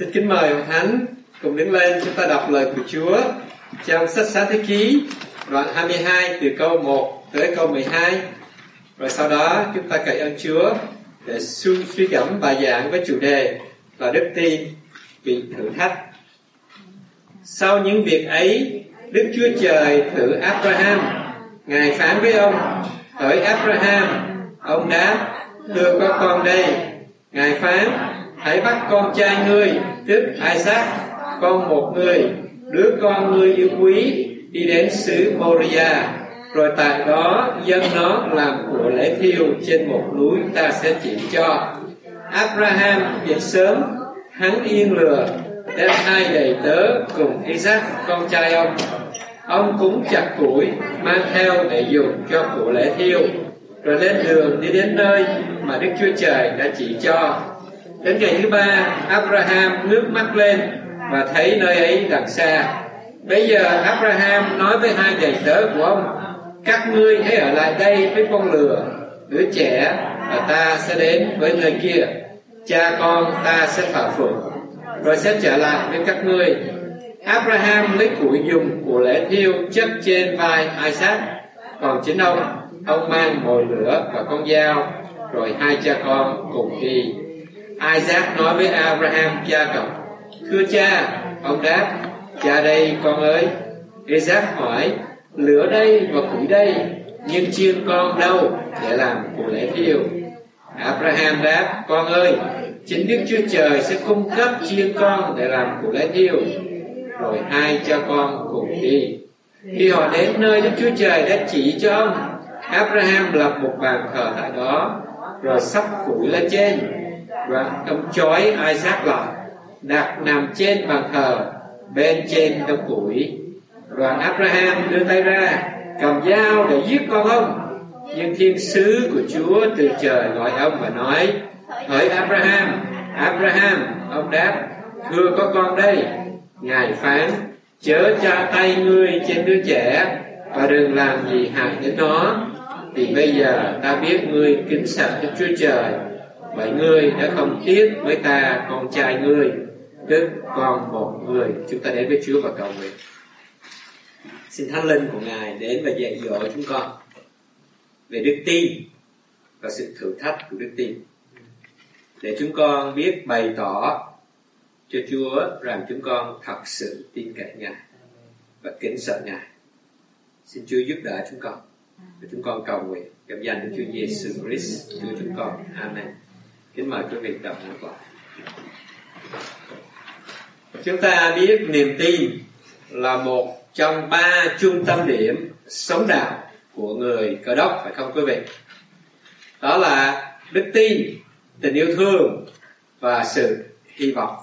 Xin kính mời ông Thánh cùng đứng lên chúng ta đọc lời của Chúa trong sách Sáng Thế Ký đoạn 22 từ câu 1 tới câu 12 rồi sau đó chúng ta cậy ơn Chúa để suy gẫm bài giảng với chủ đề là đức tin bị thử thách. Sau những việc ấy, Đức Chúa Trời thử Abraham. Ngài phán với ông, hỡi Abraham, ông đáp, đưa có con đây. Ngài phán, hãy bắt con trai ngươi, tức Isaac, con một người, đứa con ngươi yêu quý, đi đến xứ Moria, rồi tại đó dân nó làm của lễ thiêu trên một núi ta sẽ chỉ cho. Abraham dậy sớm, hắn yên lừa, đem hai đầy tớ cùng Isaac con trai ông. Ông cũng chặt củi mang theo để dùng cho của lễ thiêu, rồi lên đường đi đến nơi mà Đức Chúa Trời đã chỉ cho. Đến ngày thứ ba, Abraham ngước mắt lên và thấy nơi ấy đằng xa. Bây giờ Abraham nói với hai đầy tớ của ông, các ngươi hãy ở lại đây với con lừa, đứa trẻ, và ta sẽ đến với nơi kia. Cha con ta sẽ thỏa phượng, rồi sẽ trở lại với các ngươi. Abraham lấy củi dùng của lễ thiêu chất trên vai Isaac, còn chính ông, ông mang mồi lửa và con dao, rồi hai cha con cùng đi Isaac nói với Abraham cha cậu Thưa cha, Ông đáp, Cha đây con ơi. Isaac hỏi, Lửa đây và củi đây, Nhưng chiên con đâu để làm của lễ thiêu? Abraham đáp, Con ơi, Chính Đức Chúa Trời sẽ cung cấp chiên con để làm của lễ thiêu, Rồi hai cha con cùng đi. Khi họ đến nơi Đức Chúa Trời đã chỉ cho ông, Abraham lập một bàn thờ tại đó, Rồi sắp củi lên trên và ông chói Isaac lại đặt nằm trên bàn thờ bên trên đống củi. Và Abraham đưa tay ra, cầm dao để giết con ông. Nhưng thiên sứ của Chúa từ trời gọi ông và nói, hỡi Abraham Abraham, ông đáp, thưa có con đây, ngài phán, chớ cha tay ngươi trên đứa trẻ và đừng làm gì hại đến nó. Vì bây giờ ta biết ngươi kính sợ Đức Chúa Trời. Vậy ngươi đã không tiếc với ta, con trai ngươi Tức con một người Chúng ta đến với Chúa và cầu nguyện Xin Thánh Linh của Ngài đến và dạy dỗ chúng con Về đức tin Và sự thử thách của đức tin Để chúng con biết bày tỏ cho Chúa rằng chúng con thật sự tin cậy Ngài và kính sợ Ngài. Xin Chúa giúp đỡ chúng con. Và chúng con cầu nguyện trong danh Đức Chúa Giêsu Christ Chúa chúng con. Amen. Kính mời quý vị đọc một lại. Chúng ta biết niềm tin là một trong ba trung tâm điểm sống đạo của người cơ đốc phải không quý vị? Đó là đức tin, tình yêu thương và sự hy vọng.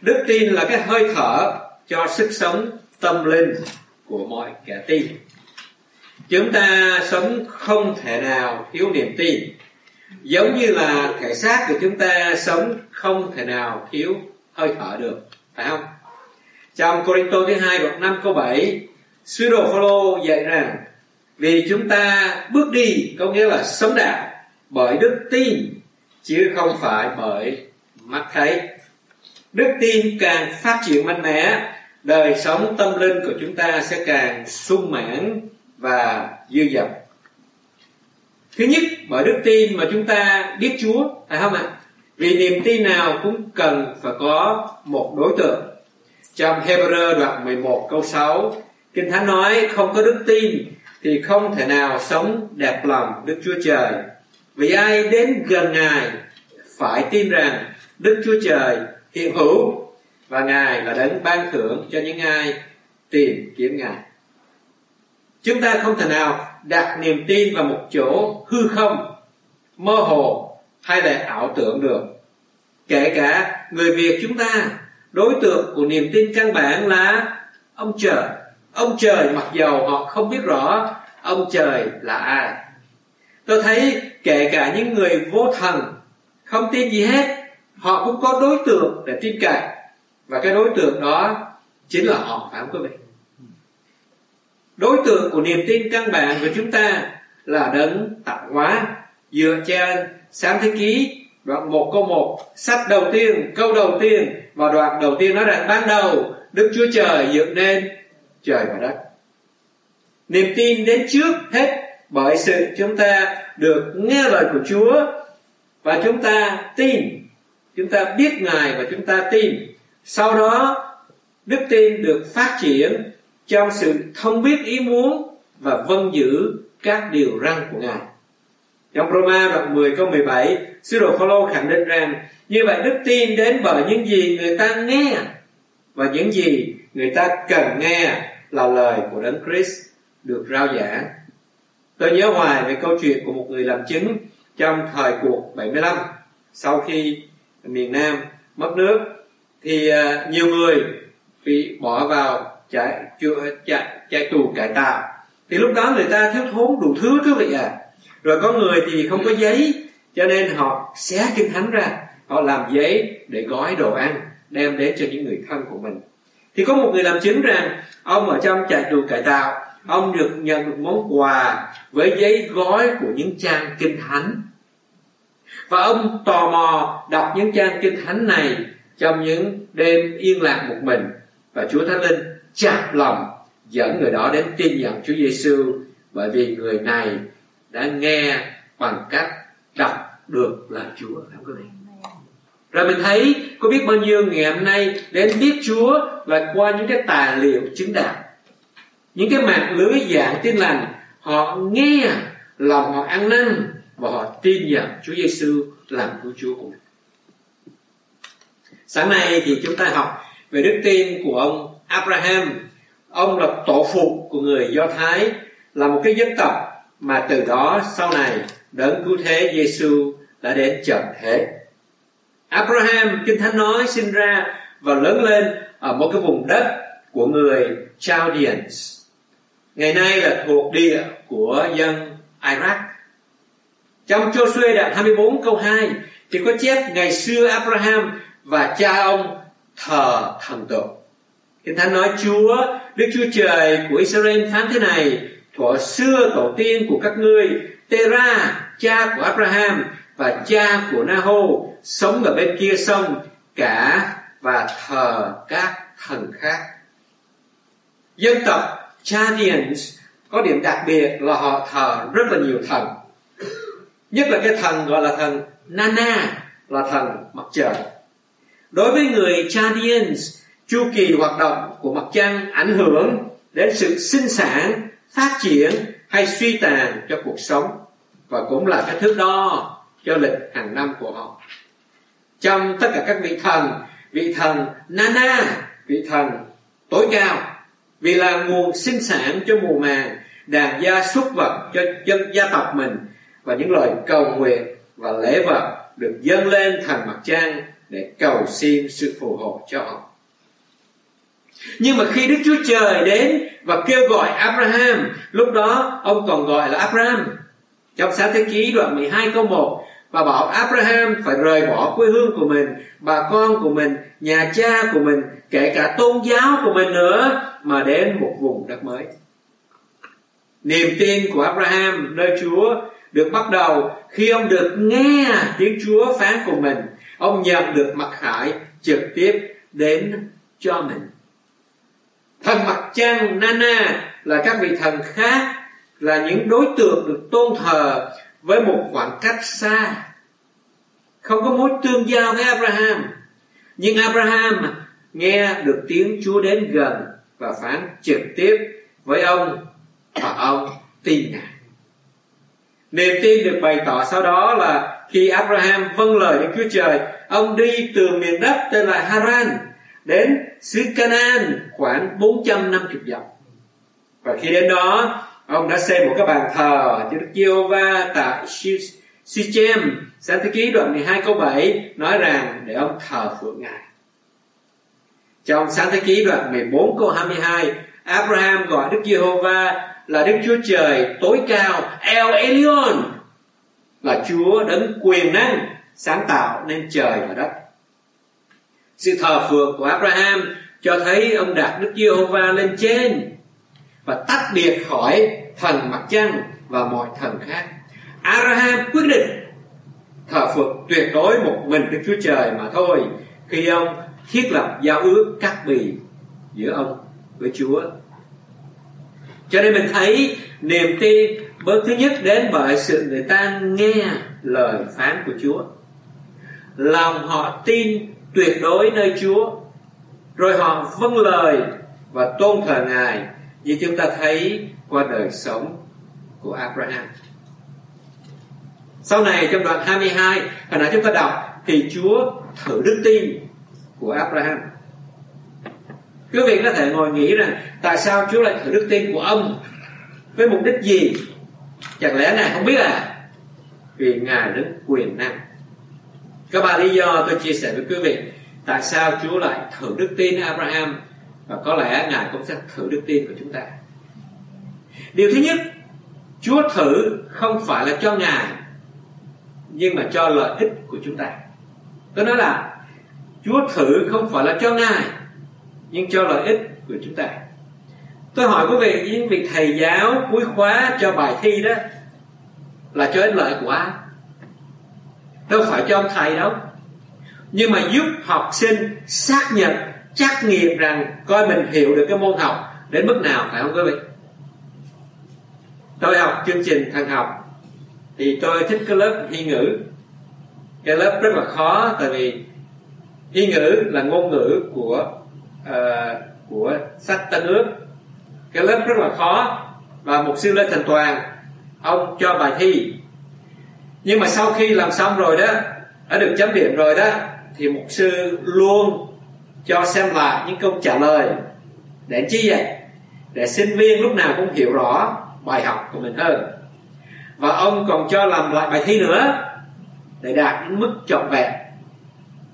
Đức tin là cái hơi thở cho sức sống tâm linh của mọi kẻ tin. Chúng ta sống không thể nào thiếu niềm tin giống như là thể xác của chúng ta sống không thể nào thiếu hơi thở được, phải không? Trong Corinto thứ hai đoạn 5 câu 7 sứ đồ Phaolô dạy rằng, vì chúng ta bước đi có nghĩa là sống đạo bởi đức tin, chứ không phải bởi mắt thấy. Đức tin càng phát triển mạnh mẽ, đời sống tâm linh của chúng ta sẽ càng sung mãn và dư dật thứ nhất, bởi đức tin mà chúng ta biết chúa phải không ạ vì niềm tin nào cũng cần phải có một đối tượng trong Hebrew đoạn 11 câu 6 Kinh Thánh nói, không có đức tin thì không thể nào sống đẹp lòng Đức Chúa Trời. Vì ai đến gần Ngài phải tin rằng Đức Chúa Trời hiện hữu và Ngài là đấng ban thưởng cho những ai tìm kiếm Ngài. Chúng ta không thể nào đặt niềm tin vào một chỗ hư không, mơ hồ hay là ảo tưởng được. Kể cả người Việt chúng ta, đối tượng của niềm tin căn bản là ông trời. Ông trời mặc dầu họ không biết rõ ông trời là ai. Tôi thấy kể cả những người vô thần, không tin gì hết, họ cũng có đối tượng để tin cậy. Và cái đối tượng đó chính là họ, phải không quý vị? Đối tượng của niềm tin căn bản của chúng ta là đấng tạo hóa. Dựa trên sáng thế ký, đoạn 1 câu 1 sách đầu tiên, câu đầu tiên và đoạn đầu tiên nói rằng ban đầu Đức Chúa Trời dựng nên trời và đất. Niềm tin đến trước hết bởi sự chúng ta được nghe lời của Chúa và chúng ta tin, chúng ta biết Ngài và chúng ta tin. Sau đó, đức tin được phát triển trong sự thông biết ý muốn và vâng giữ các điều răn của Ngài trong Roma đoạn 10 câu 17 Sứ đồ Phaolô khẳng định rằng, như vậy đức tin đến bởi những gì người ta nghe, và những gì người ta cần nghe là lời của Đấng Christ được rao giảng. Tôi nhớ hoài về câu chuyện của một người làm chứng trong thời cuộc 75 sau khi miền Nam mất nước, thì à, nhiều người bị bỏ vào chạy chạy chạy tù cải tạo thì lúc đó người ta thiếu thốn đủ thứ, quý vị à. Rồi có người thì không có giấy, cho nên họ xé kinh thánh ra. Họ làm giấy để gói đồ ăn, đem đến cho những người thân của mình. Thì có một người làm chứng rằng, ông ở trong trại tù cải tạo ông được nhận được món quà với giấy gói của những trang kinh thánh. Và ông tò mò đọc những trang kinh thánh này trong những đêm yên lặng một mình. Và Chúa Thánh Linh chạm lòng dẫn người đó đến tin nhận Chúa Giêsu bởi vì người này đã nghe bằng cách đọc được lời Chúa không quý vị rồi mình thấy, có biết bao nhiêu ngày hôm nay đến biết Chúa là qua những cái tài liệu chứng đạo, những cái mạng lưới giảng tin lành, họ nghe lòng, họ ăn năn và họ tin nhận Chúa Giêsu làm cứu Chúa của mình. Sáng nay thì chúng ta học về đức tin của ông Abraham. Ông là tổ phụ của người Do Thái, là một cái dân tộc mà từ đó sau này đấng cứu thế Giêsu đã đến trần thế. Abraham kinh thánh nói sinh ra và lớn lên ở một cái vùng đất của người Chaldeans. Ngày nay là thuộc địa của dân Iraq. Trong Joshua đoạn 24 câu 2 thì có chép ngày xưa Abraham và cha ông thờ thần tượng. Kinh Thánh nói Chúa, Đức Chúa Trời của Israel phán thế này, thuở xưa tổ tiên của các ngươi, Tera, cha của Abraham và cha của Naho sống ở bên kia sông cả và thờ các thần khác. Dân tộc Chaldeans có điểm đặc biệt là họ thờ rất là nhiều thần. Nhất là cái thần gọi là thần Nana là thần mặt trời. Đối với người Chaldeans, chu kỳ hoạt động của mặt trăng ảnh hưởng đến sự sinh sản, phát triển hay suy tàn cho cuộc sống và cũng là cái thước đo cho lịch hàng năm của họ. Trong tất cả các vị thần, vị thần Nana, vị thần tối cao, vì là nguồn sinh sản cho mùa màng, đàn gia súc vật cho dân gia tộc mình và những lời cầu nguyện và lễ vật được dâng lên thành mặt trăng để cầu xin sự phù hộ cho họ. Nhưng mà khi Đức Chúa Trời đến và kêu gọi Abraham, lúc đó ông còn gọi là Abraham. Trong sáng thế ký đoạn 12 câu 1 và bảo Abraham phải rời bỏ quê hương của mình, bà con của mình, nhà cha của mình, kể cả tôn giáo của mình nữa mà đến một vùng đất mới. Niềm tin của Abraham nơi Chúa được bắt đầu khi ông được nghe tiếng Chúa phán của mình. Ông nhận được mặc khải trực tiếp đến cho mình. Thần mặt trăng Nana là các vị thần khác, là những đối tượng được tôn thờ với một khoảng cách xa. Không có mối tương giao với Abraham, nhưng Abraham nghe được tiếng Chúa đến gần và phán trực tiếp với ông và ông tin ngài. Niềm tin được bày tỏ sau đó là khi Abraham vâng lời Đức Chúa Trời, ông đi từ miền đất tên là Haran đến xứ Canaan khoảng 450 dặm. Và khi đến đó, ông đã xây một cái bàn thờ cho Đức Giê-hô-va tại Sichem sáng thế ký đoạn 12 câu 7 nói rằng để ông thờ phượng ngài. Trong sáng thế ký đoạn 14 câu 22 Abraham gọi Đức Giê-hô-va là Đức Chúa Trời tối cao, El Elyon, là Chúa đấng quyền năng sáng tạo nên trời và đất sự thờ phượng của Abraham cho thấy ông đặt Đức Giê-hô-va lên trên và tách biệt khỏi thần mặt trăng và mọi thần khác. Abraham quyết định thờ phượng tuyệt đối một mình Đức Chúa Trời mà thôi khi ông thiết lập giao ước cắt bì giữa ông với Chúa. Cho nên mình thấy niềm tin bước thứ nhất đến bởi sự người ta nghe lời phán của Chúa. Lòng họ tin tuyệt đối nơi Chúa. Rồi họ vâng lời và tôn thờ Ngài, như chúng ta thấy qua đời sống của Abraham. Sau này, trong đoạn 22 hồi nãy chúng ta đọc, thì Chúa thử đức tin của Abraham. Quý vị có thể ngồi nghĩ rằng, tại sao Chúa lại thử đức tin của ông với mục đích gì? Chẳng lẽ Ngài không biết à? Vì Ngài đứng quyền năng. Có ba lý do tôi chia sẻ với quý vị tại sao Chúa lại thử đức tin Abraham và có lẽ Ngài cũng sẽ thử đức tin của chúng ta. Điều thứ nhất, Chúa thử không phải là cho Ngài nhưng mà cho lợi ích của chúng ta. Tôi nói là Chúa thử không phải là cho Ngài nhưng cho lợi ích của chúng ta. Tôi hỏi quý vị những vị thầy giáo cuối khóa cho bài thi đó là cho ích lợi của ai? Đâu phải cho ông thầy đâu. Nhưng mà giúp học sinh xác nhận trắc nghiệm rằng coi mình hiểu được cái môn học đến mức nào phải không quý vị? Tôi học chương trình thằng học thì tôi thích cái lớp hy ngữ cái lớp rất là khó tại vì hy ngữ là ngôn ngữ của uh, của sách tân ước cái lớp rất là khó và mục sư lê thành toàn ông cho bài thi nhưng mà sau khi làm xong rồi đó, đã được chấm điểm rồi đó, thì mục sư luôn cho xem lại những câu trả lời để chi vậy? Để sinh viên lúc nào cũng hiểu rõ bài học của mình hơn. Và ông còn cho làm lại bài thi nữa, để đạt đến mức trọn vẹn.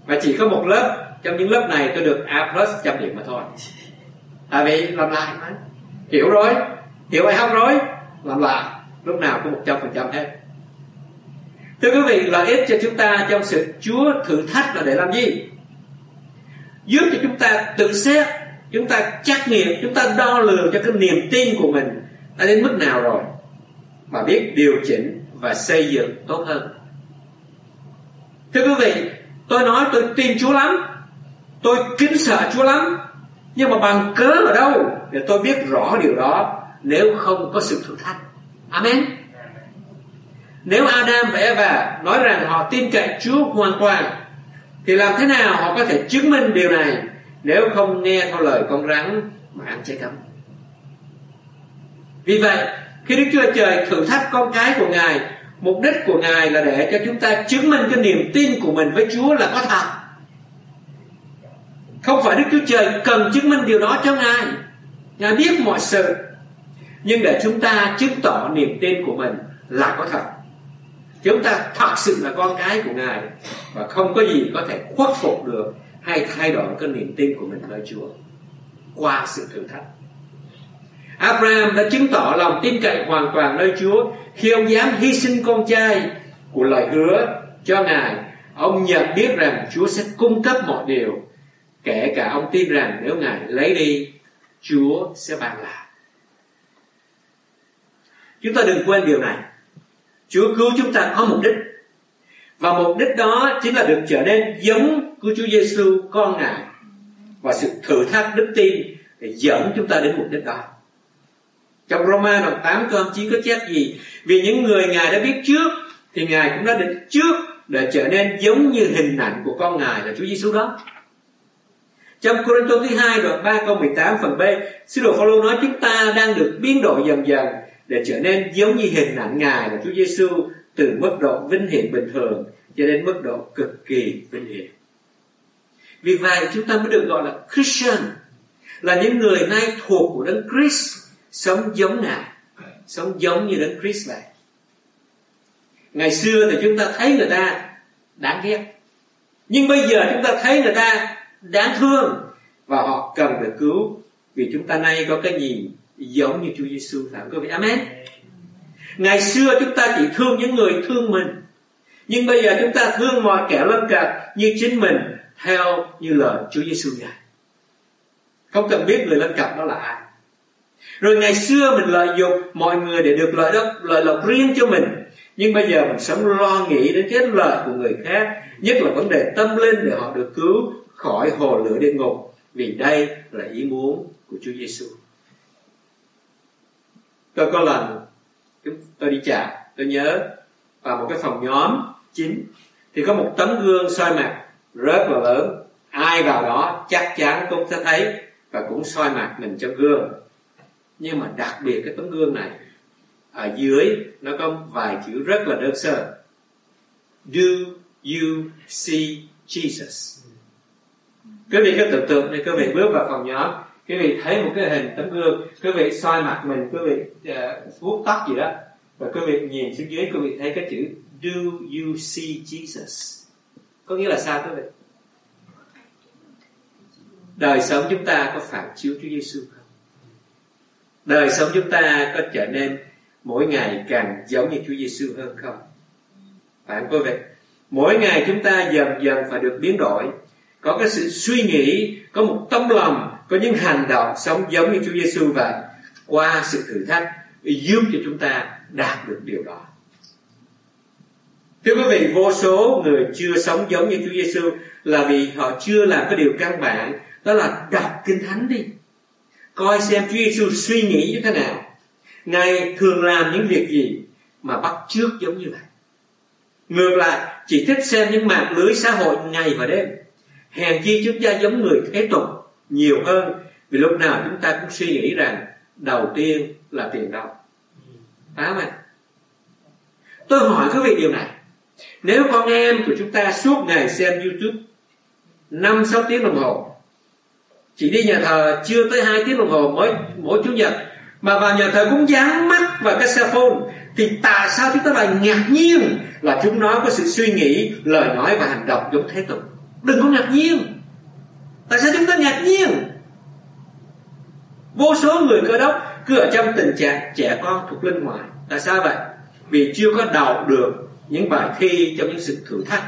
Và chỉ có một lớp, trong những lớp này tôi được A plus trăm điểm mà thôi. Tại vì làm lại mà. Hiểu rồi, hiểu bài học rồi, làm lại, lúc nào cũng một trăm phần trăm hết thưa quý vị, lợi ích cho chúng ta trong sự chúa thử thách là để làm gì? Giúp cho chúng ta tự xét, chúng ta trắc nghiệm, chúng ta đo lường cho cái niềm tin của mình đã đến mức nào rồi mà biết điều chỉnh và xây dựng tốt hơn. Thưa quý vị, tôi nói tôi tin chúa lắm, tôi kính sợ chúa lắm, nhưng mà bằng cớ ở đâu để tôi biết rõ điều đó nếu không có sự thử thách? Amen nếu Adam và Eva nói rằng họ tin cậy Chúa hoàn toàn, thì làm thế nào họ có thể chứng minh điều này nếu không nghe theo lời con rắn mà ăn trái cấm vì vậy, khi Đức Chúa Trời thử thách con cái của Ngài, mục đích của Ngài là để cho chúng ta chứng minh cái niềm tin của mình với Chúa là có thật. Không phải Đức Chúa Trời cần chứng minh điều đó cho Ngài. Ngài biết mọi sự, Nhưng để chúng ta chứng tỏ niềm tin của mình là có thật. Chúng ta thật sự là con cái của Ngài Và không có gì có thể khuất phục được Hay thay đổi cái niềm tin của mình nơi Chúa Qua sự thử thách. Abraham đã chứng tỏ lòng tin cậy hoàn toàn nơi Chúa Khi ông dám hy sinh con trai Của lời hứa cho Ngài. Ông nhận biết rằng Chúa sẽ cung cấp mọi điều, Kể cả ông tin rằng nếu Ngài lấy đi, Chúa sẽ ban lại. Chúng ta đừng quên điều này. Chúa cứu chúng ta có mục đích. Và mục đích đó chính là được trở nên giống của Chúa Giêsu con Ngài. Và sự thử thách đức tin để dẫn chúng ta đến mục đích đó. Trong Roma đoạn 8 câu 9 có chép gì? Vì những người Ngài đã biết trước Thì Ngài cũng đã định trước Để trở nên giống như hình ảnh của con Ngài là Chúa Giêsu đó. Trong Corinto thứ hai đoạn 3 câu 18 phần B, sứ đồ Phaolô nói chúng ta đang được biến đổi dần dần để trở nên giống như hình ảnh Ngài là Chúa Giêsu từ mức độ vinh hiển bình thường cho đến mức độ cực kỳ vinh hiển. Vì vậy chúng ta mới được gọi là Christian là những người nay thuộc của Đấng Christ sống giống Ngài, sống giống như Đấng Christ vậy. Ngày xưa thì chúng ta thấy người ta đáng ghét. Nhưng bây giờ chúng ta thấy người ta đáng thương và họ cần được cứu vì chúng ta nay có cái nhìn giống như Chúa Giêsu phải không? Quý vị? Amen. Ngày xưa chúng ta chỉ thương những người thương mình. Nhưng bây giờ chúng ta thương mọi kẻ lân cận như chính mình theo như lời Chúa Giêsu dạy. Không cần biết người lân cận đó là ai. Rồi ngày xưa mình lợi dụng mọi người để được lợi đất, lợi lộc riêng cho mình. Nhưng bây giờ mình sống lo nghĩ đến cái lợi của người khác nhất là vấn đề tâm linh để họ được cứu khỏi hồ lửa địa ngục. Vì đây là ý muốn của Chúa Giêsu. Tôi có lần tôi đi chợ tôi nhớ vào một cái phòng nhóm chính thì có một tấm gương soi mặt rất là lớn. Ai vào đó chắc chắn cũng sẽ thấy và cũng soi mặt mình trong gương. Nhưng mà đặc biệt cái tấm gương này ở dưới nó có vài chữ rất là đơn sơ. Do you see Jesus? Quý vị cứ tưởng tượng đi quý vị bước vào phòng nhóm quý vị thấy một cái hình tấm gương quý vị soi mặt mình quý vị uh, vuốt tóc gì đó và quý vị nhìn xuống dưới quý vị thấy cái chữ do you see Jesus? Có nghĩa là sao quý vị? Đời sống chúng ta có phản chiếu Chúa Giêsu không? Đời sống chúng ta có trở nên mỗi ngày càng giống như Chúa Giêsu hơn không? Phải không quý vị? Mỗi ngày chúng ta dần dần phải được biến đổi. Có cái sự suy nghĩ có một tâm lòng có những hành động sống giống như Chúa Giêsu và qua sự thử thách giúp cho chúng ta đạt được điều đó Thưa quý vị, vô số người chưa sống giống như Chúa Giêsu là vì họ chưa làm cái điều căn bản đó là đọc kinh thánh đi. Coi xem Chúa Giêsu suy nghĩ như thế nào. Ngài thường làm những việc gì mà bắt trước giống như vậy. Ngược lại, chỉ thích xem những mạng lưới xã hội ngày và đêm. Hèn chi chúng ta giống người thế tục nhiều hơn vì lúc nào chúng ta cũng suy nghĩ rằng đầu tiên là tiền đâu. Phải không ạ? Tôi hỏi quý vị điều này nếu con em của chúng ta suốt ngày xem youtube năm, sáu tiếng đồng hồ, chỉ đi nhà thờ chưa tới hai tiếng đồng hồ mỗi mỗi chủ nhật, mà vào nhà thờ cũng dán mắt vào cái cell phone, thì tại sao chúng ta lại ngạc nhiên là chúng nó có sự suy nghĩ, lời nói và hành động giống thế tục đừng có ngạc nhiên tại sao chúng ta ngạc nhiên? Vô số người cơ đốc cứ ở trong tình trạng trẻ con thuộc linh ngoài. Tại sao vậy? Vì chưa có đọc được những bài thi trong những sự thử thách.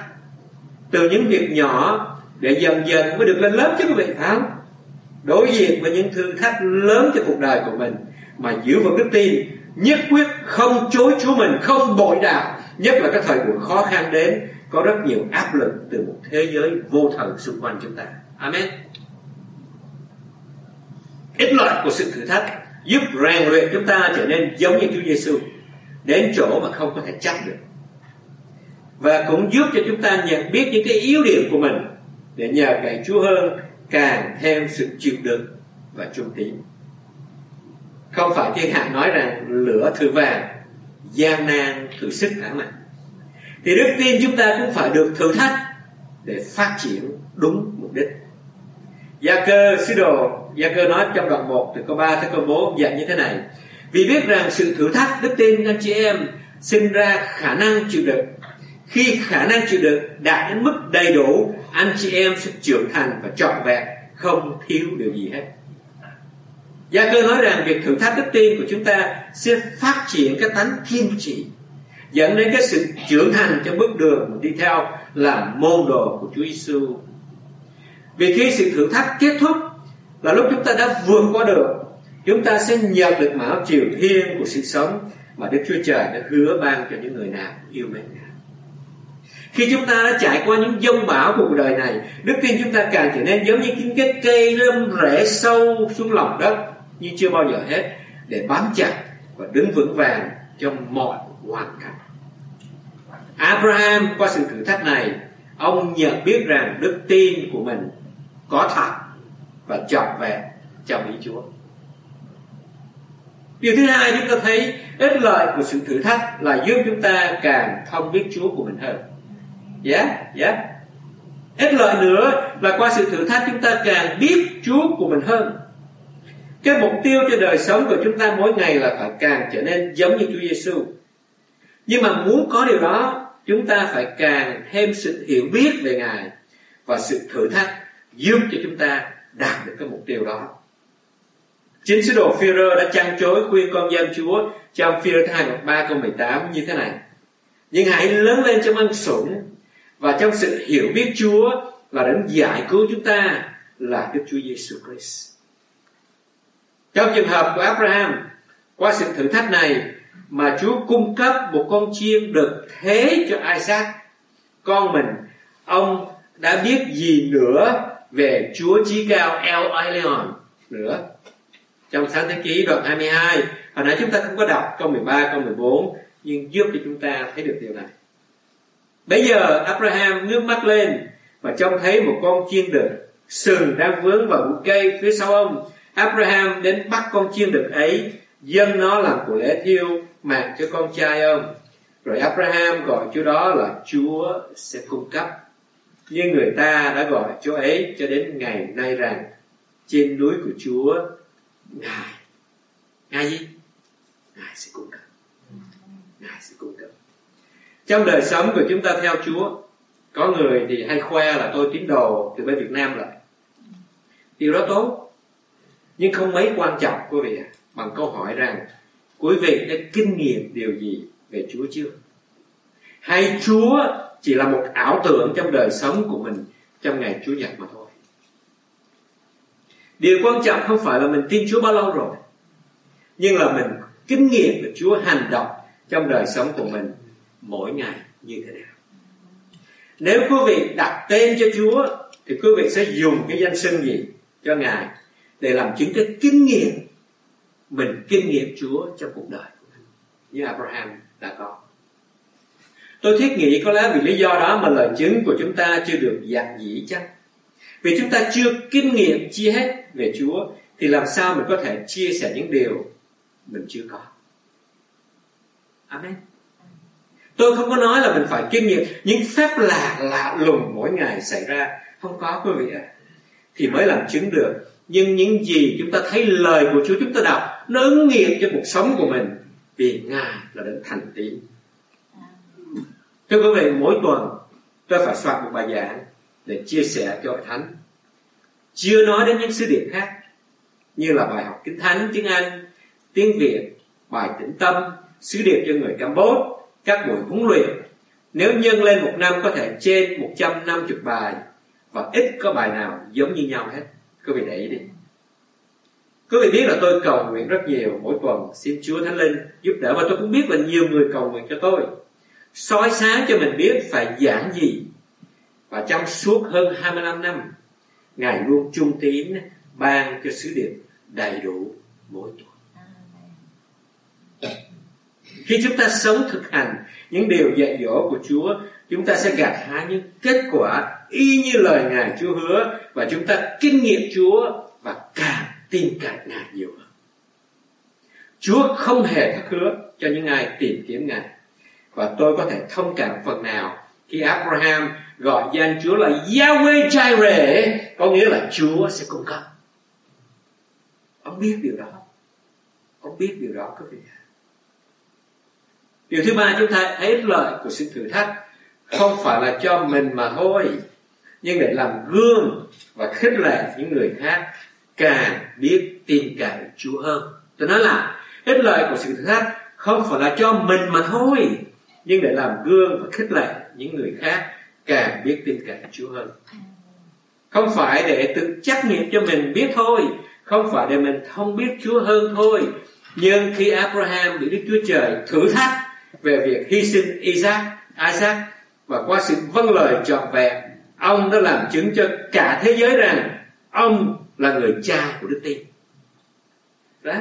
Từ những việc nhỏ để dần dần mới được lên lớp chứ quý vị không? Đối diện với những thử thách lớn cho cuộc đời của mình, mà giữ vững đức tin, nhất quyết không chối chúa mình, không bội đạo, nhất là cái thời buổi khó khăn đến, có rất nhiều áp lực từ một thế giới vô thần xung quanh chúng ta amen. Ít lợi của sự thử thách giúp rèn luyện chúng ta trở nên giống như Chúa Giêsu đến chỗ mà không có thể chấp được. Và cũng giúp cho chúng ta nhận biết những cái yếu điểm của mình để nhờ cậy Chúa hơn càng thêm sự chịu đựng và trung tín. Không phải thiên hạ nói rằng lửa thử vàng, gian nan thử sức hả mà. Thì đức tin chúng ta cũng phải được thử thách để phát triển đúng mục đích. Gia cơ sứ đồ. Gia cơ nói trong đoạn 1 từ câu 3 tới câu 4 dạy như thế này. Vì biết rằng sự thử thách đức tin anh chị em sinh ra khả năng chịu đựng. Khi khả năng chịu đựng đạt đến mức đầy đủ, anh chị em sẽ trưởng thành và trọn vẹn, không thiếu điều gì hết. Gia cơ nói rằng việc thử thách đức tin của chúng ta sẽ phát triển cái tánh kiên trì, dẫn đến cái sự trưởng thành trong bước đường đi theo là môn đồ của Chúa Giêsu. Vì khi sự thử thách kết thúc là lúc chúng ta đã vượt qua được, chúng ta sẽ nhận được mão chiều thiên của sự sống mà Đức Chúa Trời đã hứa ban cho những người nào yêu mến Ngài. Khi chúng ta đã trải qua những dông bão của cuộc đời này Đức tin chúng ta càng trở nên giống như những cái cây râm rễ sâu xuống lòng đất Như chưa bao giờ hết Để bám chặt và đứng vững vàng trong mọi hoàn cảnh Abraham qua sự thử thách này Ông nhận biết rằng đức tin của mình có thật và trở về trong ý Chúa. Điều thứ hai chúng ta thấy ích lợi của sự thử thách là giúp chúng ta càng thông biết Chúa của mình hơn. Dạ yeah, dạ yeah. ít lợi nữa là qua sự thử thách chúng ta càng biết Chúa của mình hơn. Cái mục tiêu cho đời sống của chúng ta mỗi ngày là phải càng trở nên giống như Chúa Giêsu nhưng mà muốn có điều đó chúng ta phải càng thêm sự hiểu biết về Ngài và sự thử thách giúp cho chúng ta đạt được cái mục tiêu đó chính sứ đồ Führer đã chăn chối khuyên con dân Chúa trong Führer thứ hai ba câu 18 như thế này nhưng hãy lớn lên trong ân sủng và trong sự hiểu biết Chúa và đến giải cứu chúng ta là Đức Chúa Giêsu Christ. Trong trường hợp của Abraham, qua sự thử thách này, mà Chúa cung cấp một con chiên được thế cho Isaac con mình ông đã biết gì nữa về Chúa Chí Cao, El Elyon. Nữa. Trong sáng thế ký đoạn 22 hồi nãy chúng ta không có đọc câu 13 câu 14 nhưng giúp cho chúng ta thấy được điều này. Bây giờ Abraham nước mắt lên và trông thấy một con chiên đực sừng đang vướng vào bụi cây phía sau ông. Abraham đến bắt con chiên đực ấy, dâng nó làm của lễ thiêu mạng cho con trai ông. Rồi Abraham gọi Chúa đó là Chúa sẽ cung cấp nhưng người ta đã gọi Chúa ấy cho đến ngày nay rằng, trên núi của Chúa, Ngài Ngài gì? Ngài sẽ cung cấp Ngài sẽ cung cấp Trong đời sống của chúng ta theo Chúa, Có người thì hay khoe là tôi tín đồ từ bên Việt Nam lại Điều đó tốt, Nhưng không mấy quan trọng, quý vị Bằng câu hỏi rằng, Quý vị đã kinh nghiệm điều gì về Chúa chưa? Hay Chúa chỉ là một ảo tưởng trong đời sống của mình, trong ngày Chúa Nhật mà thôi? Điều quan trọng không phải là mình tin Chúa bao lâu rồi, Nhưng là mình kinh nghiệm được Chúa hành động trong đời sống của mình mỗi ngày như thế nào. Nếu quý vị đặt tên cho Chúa, Thì quý vị sẽ dùng cái danh xưng gì cho Ngài Để làm chứng cái kinh nghiệm, Mình kinh nghiệm Chúa trong cuộc đời của mình. Như Abraham đã có. Tôi thiết nghĩ có lẽ vì lý do đó mà lời chứng của chúng ta chưa được dạng dĩ chăng vì chúng ta chưa kinh nghiệm chia hết về Chúa, thì làm sao mình có thể chia sẻ những điều mình chưa có. Amen. Tôi không có nói là mình phải kinh nghiệm những phép lạ lạ lùng mỗi ngày xảy ra. Không có, quý vị ạ. Thì mới làm chứng được. Nhưng những gì chúng ta thấy lời của Chúa chúng ta đọc, nó ứng nghiệm cho cuộc sống của mình vì Ngài là đến thành tín. Thưa quý vị, mỗi tuần tôi phải soạn một bài giảng để chia sẻ cho hội thánh. Chưa nói đến những sứ điệp khác như là bài học kinh thánh tiếng anh tiếng việt bài tĩnh tâm sứ điệp cho người Campuchia các buổi huấn luyện. Nếu nhân lên một năm có thể trên 150 bài và ít có bài nào giống như nhau hết. Quý vị để ý đi. Quý vị biết là tôi cầu nguyện rất nhiều mỗi tuần. Xin Chúa Thánh Linh giúp đỡ và tôi cũng biết là nhiều người cầu nguyện cho tôi soi sáng cho mình biết phải giảng gì. Và trong suốt hơn 25 năm, Ngài luôn trung tín, ban cho sứ điệp đầy đủ mỗi tuần. Khi chúng ta sống thực hành những điều dạy dỗ của Chúa, chúng ta sẽ gặt hái những kết quả y như lời Ngài Chúa hứa và chúng ta kinh nghiệm Chúa và càng tin cậy Ngài nhiều hơn. Chúa không hề thất hứa cho những ai tìm kiếm Ngài và tôi có thể thông cảm phần nào khi Abraham gọi danh Chúa là Yahweh Jireh, có nghĩa là Chúa sẽ cung cấp. Ông biết điều đó. Ông biết điều đó, quý vị điều thứ ba, chúng ta thấy lợi của sự thử thách không phải là cho mình mà thôi, nhưng để làm gương và khích lệ những người khác càng biết tin cậy Chúa hơn. Tôi nói là ích lợi của sự thử thách không phải là cho mình mà thôi nhưng để làm gương và khích lệ những người khác càng biết tin cậy Chúa hơn. Không phải để tự trách nhiệm cho mình biết thôi, không phải để mình không biết Chúa hơn thôi. Nhưng khi Abraham bị Đức Chúa Trời thử thách về việc hy sinh Isaac Isaac và qua sự vâng lời trọn vẹn, ông đã làm chứng cho cả thế giới rằng ông là người cha của đức tin. Đó.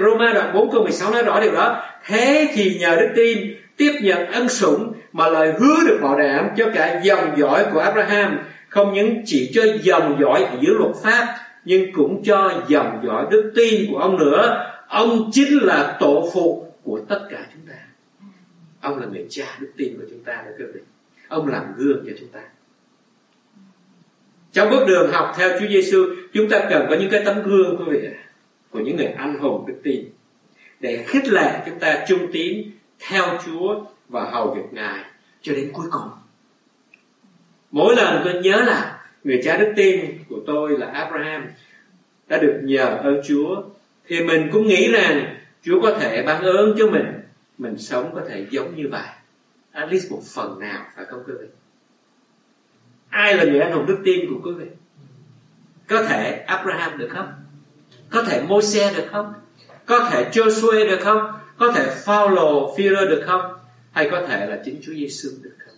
Roma đoạn 4 câu 16 nói rõ điều đó. Thế thì nhờ đức tin tiếp nhận ân sủng mà lời hứa được bảo đảm cho cả dòng dõi của Abraham. Không những chỉ cho dòng dõi ở dưới luật pháp, nhưng cũng cho dòng dõi đức tin của ông nữa. Ông chính là tổ phụ của tất cả chúng ta. Ông là người cha đức tin của chúng ta đó, quý vị. Ông làm gương cho chúng ta. Trong bước đường học theo Chúa Giêsu, chúng ta cần có những cái tấm gương, quý vị của những người anh hùng đức tin. Để khích lệ chúng ta trung tín theo Chúa và hầu việc Ngài cho đến cuối cùng. Mỗi lần tôi nhớ là người cha đức tin của tôi là Abraham đã được nhờ ơn Chúa, thì mình cũng nghĩ rằng Chúa có thể ban ơn cho mình mình sống có thể giống như vậy. At least một phần nào, phải không quý vị? Ai là người anh hùng đức tin của quý vị? Có thể Abraham được không? Có thể Môi-se được không? Có thể Joshua được không? Có thể follow Führer được không? Hay có thể là chính Chúa Giêsu được không?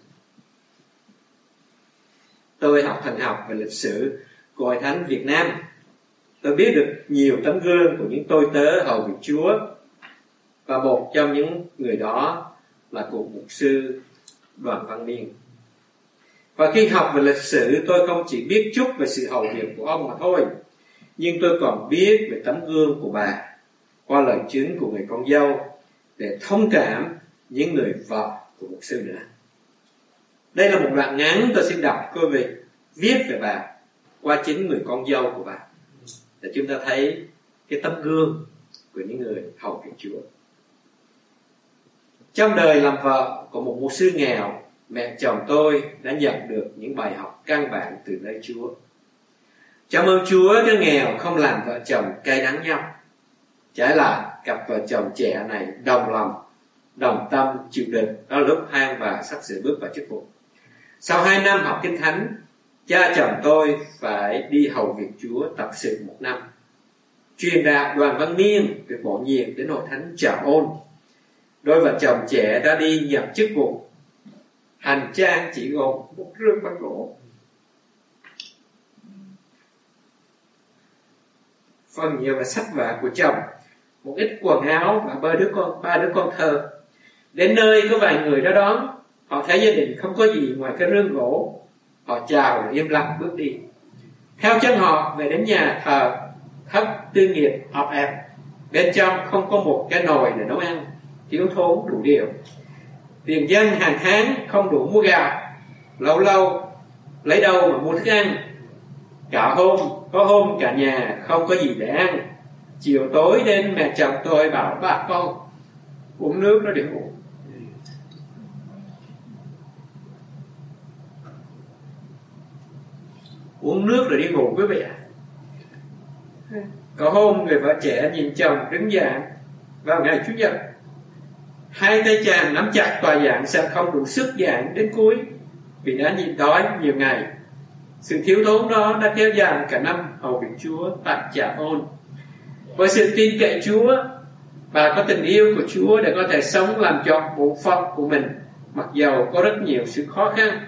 Tôi học thần học về lịch sử của hội thánh Việt Nam. Tôi biết được nhiều tấm gương của những tôi tớ hầu việc Chúa và một trong những người đó là cụ mục sư Đoàn Văn Niên. Và khi học về lịch sử, tôi không chỉ biết chút về sự hầu việc của ông mà thôi, nhưng tôi còn biết về tấm gương của bà qua lời chứng của người con dâu để thông cảm những người vợ của mục sư nữa. Đây là một đoạn ngắn tôi xin đọc, cô vị viết về bà, qua chính người con dâu của bà. Để chúng ta thấy cái tấm gương của những người hầu việc Chúa. Trong đời làm vợ của một mục sư nghèo, mẹ chồng tôi đã nhận được những bài học căn bản từ nơi Chúa. Cảm ơn Chúa cái nghèo không làm vợ chồng cay đắng nhau. Trái lại, cặp vợ chồng trẻ này đồng lòng, Đồng tâm chịu đựng. Đó lúc hang và sắp sửa bước vào chức vụ. Sau hai năm học kinh thánh, Cha chồng tôi phải đi hầu việc Chúa tập sự một năm. Truyền đạt đoàn văn niên Được bổ nhiệm đến hội thánh Trà Ôn. Đôi vợ chồng trẻ đã đi nhận chức vụ. Hành trang chỉ gồm một rương băng gỗ. Phần nhiều là sách vở của chồng một ít quần áo và ba đứa con, ba đứa con thơ. Đến nơi có vài người đó đón, họ thấy gia đình không có gì ngoài cái rương gỗ. Họ chào rồi im lặng bước đi. Theo chân họ, về đến nhà thờ thấp tư nghiệp họp ẹp. Bên trong không có một cái nồi để nấu ăn, thiếu thốn đủ điều. Tiền dân hàng tháng không đủ mua gạo. Lâu lâu, lấy đâu mà mua thức ăn? Cả hôm, có hôm cả nhà không có gì để ăn chiều tối đến mẹ chồng tôi bảo, bà con uống nước nó để ngủ. Uống nước rồi đi ngủ quý vị ạ. Có hôm người vợ trẻ nhìn chồng đứng dạng vào ngày chủ nhật, hai tay chàng nắm chặt tòa dạng sẽ không đủ sức dạng đến cuối vì đã nhịn đói nhiều ngày. Sự thiếu thốn đó đã kéo dài cả năm hầu vị Chúa tại Trà Ôn với sự tin cậy Chúa và có tình yêu của Chúa để có thể sống làm trọn bộ phận của mình, mặc dầu có rất nhiều sự khó khăn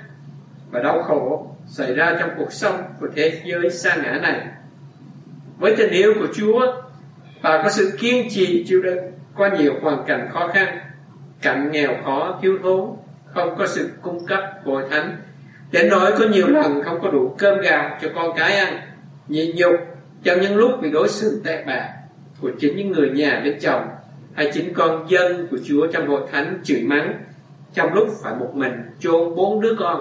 và đau khổ xảy ra trong cuộc sống của thế giới xa ngã này. Với tình yêu của Chúa và có sự kiên trì chịu đựng qua nhiều hoàn cảnh khó khăn cạnh nghèo khó, thiếu thốn, không có sự cung cấp của thánh. Đến nỗi có nhiều lần không có đủ cơm gạo cho con cái ăn nhịn nhục trong những lúc bị đối xử tệ bạc của chính những người nhà bên chồng hay chính con dân của Chúa trong hội thánh chửi mắng. Trong lúc phải một mình chôn bốn đứa con,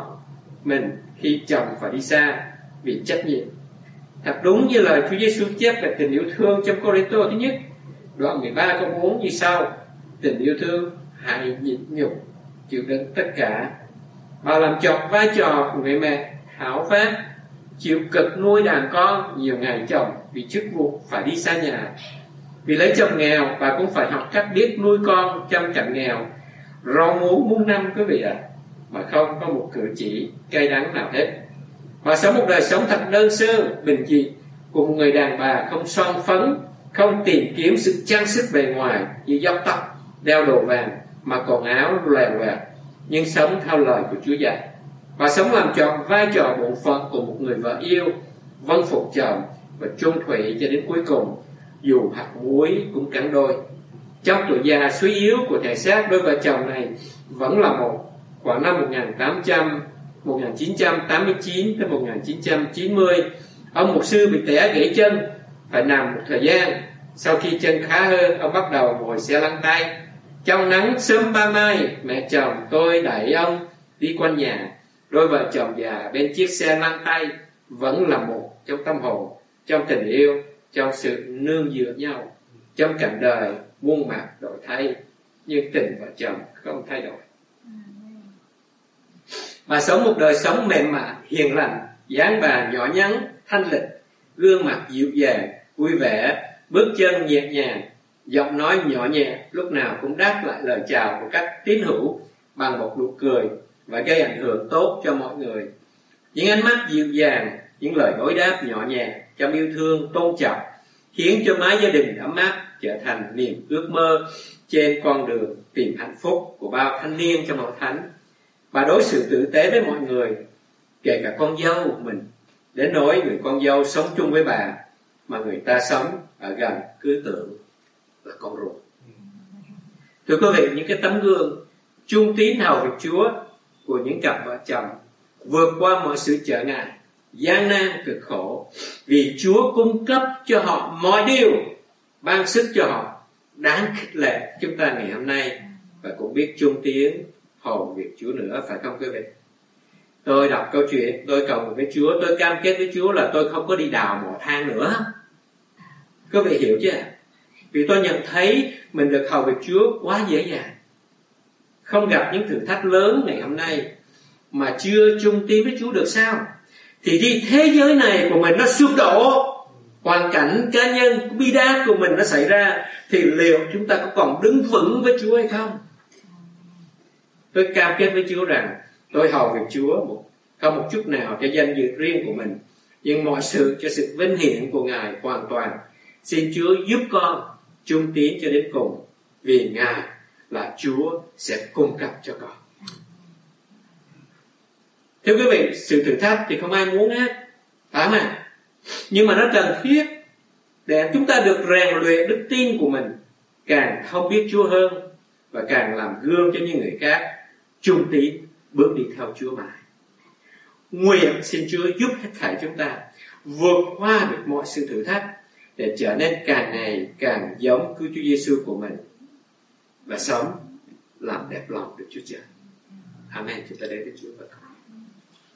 mình khi chồng phải đi xa vì trách nhiệm. Thật đúng như lời Chúa Giêsu chép về tình yêu thương trong Cô-rinh-tô thứ nhất, đoạn 13 câu 4 như sau, tình yêu thương hãy nhịn nhục, chịu đựng tất cả. Và làm trọn vai trò của người mẹ, hảo phát chịu cực nuôi đàn con, nhiều ngày chồng vì chức vụ phải đi xa nhà vì lấy chồng nghèo bà cũng phải học cách biết nuôi con chăm cảnh nghèo. Rau muống muôn năm quý vị ạ. À, mà không có một cử chỉ cay đắng nào hết. Bà sống một đời sống thật đơn sơ bình dị cùng người đàn bà không son phấn không tìm kiếm sự trang sức bề ngoài như dốc tóc đeo đồ vàng mà còn áo loè loẹt nhưng sống theo lời của Chúa dạy. Và sống làm trọn vai trò bổn phận của một người vợ yêu vâng phục chồng và trung thủy cho đến cuối cùng dù hạt muối cũng cắn đôi. Trong tuổi già suy yếu của thể xác đôi vợ chồng này vẫn là một, khoảng năm 1800 1989 tới 1990 ông mục sư bị té gãy chân, phải nằm một thời gian. Sau khi chân khá hơn, ông bắt đầu ngồi xe lăn tay. Trong nắng sớm ba mai, mẹ chồng tôi đẩy ông đi quanh nhà. Đôi vợ chồng già bên chiếc xe lăn tay vẫn là một trong tâm hồn, trong tình yêu trong sự nương dựa nhau trong cảnh đời, muôn mặt đổi thay. Nhưng tình vợ chồng không thay đổi. Mà sống một đời sống mềm mại, hiền lành, dáng bà nhỏ nhắn, thanh lịch, gương mặt dịu dàng, vui vẻ, bước chân nhẹ nhàng, giọng nói nhỏ nhẹ, lúc nào cũng đáp lại lời chào một cách tín hữu, bằng một nụ cười và gây ảnh hưởng tốt cho mọi người. Những ánh mắt dịu dàng những lời đối đáp nhỏ nhẹ trong yêu thương, tôn trọng, khiến cho mái gia đình ấm áp trở thành niềm ước mơ trên con đường tìm hạnh phúc của bao thanh niên trong hội thánh. Bà đối xử tử tế với mọi người, kể cả con dâu của mình, đến nỗi người con dâu sống chung với bà mà người ta sống ở gần cứ tưởng là con ruột. Thưa quý vị, những cái tấm gương trung tín hầu việc Chúa của những cặp vợ chồng vượt qua mọi sự trở ngại gian nan cực khổ. Vì Chúa cung cấp cho họ mọi điều ban sức cho họ. Đáng khích lệ chúng ta ngày hôm nay. Và cũng biết trung tiếng hầu việc Chúa nữa, phải không quý vị? Tôi đọc câu chuyện, tôi cầu nguyện với Chúa, tôi cam kết với Chúa là tôi không có đi đào mỏ than nữa. Quý vị hiểu chưa? Vì tôi nhận thấy mình được hầu việc Chúa quá dễ dàng. Không gặp những thử thách lớn ngày hôm nay mà chưa trung tín với Chúa được sao? Thì khi thế giới này của mình nó sụp đổ. Hoàn cảnh cá nhân bi đát của mình nó xảy ra. Thì liệu chúng ta có còn đứng vững với Chúa hay không? Tôi cam kết với Chúa rằng tôi hầu việc Chúa một, không một chút nào cho danh dự riêng của mình. Nhưng mọi sự cho sự vinh hiển của Ngài hoàn toàn. Xin Chúa giúp con trung tín cho đến cùng vì Ngài là Chúa sẽ cung cấp cho con thưa quý vị, sự thử thách thì không ai muốn hết phải không ạ nhưng mà nó cần thiết để chúng ta được rèn luyện đức tin của mình, càng không biết Chúa hơn và càng làm gương cho những người khác trung tín bước đi theo Chúa mãi nguyện xin Chúa giúp hết thảy chúng ta vượt qua được mọi sự thử thách để trở nên càng ngày càng giống cứu Chúa Giêsu của mình và sống làm đẹp lòng được Chúa Trời. Amen. Chúng ta đến với Chúa và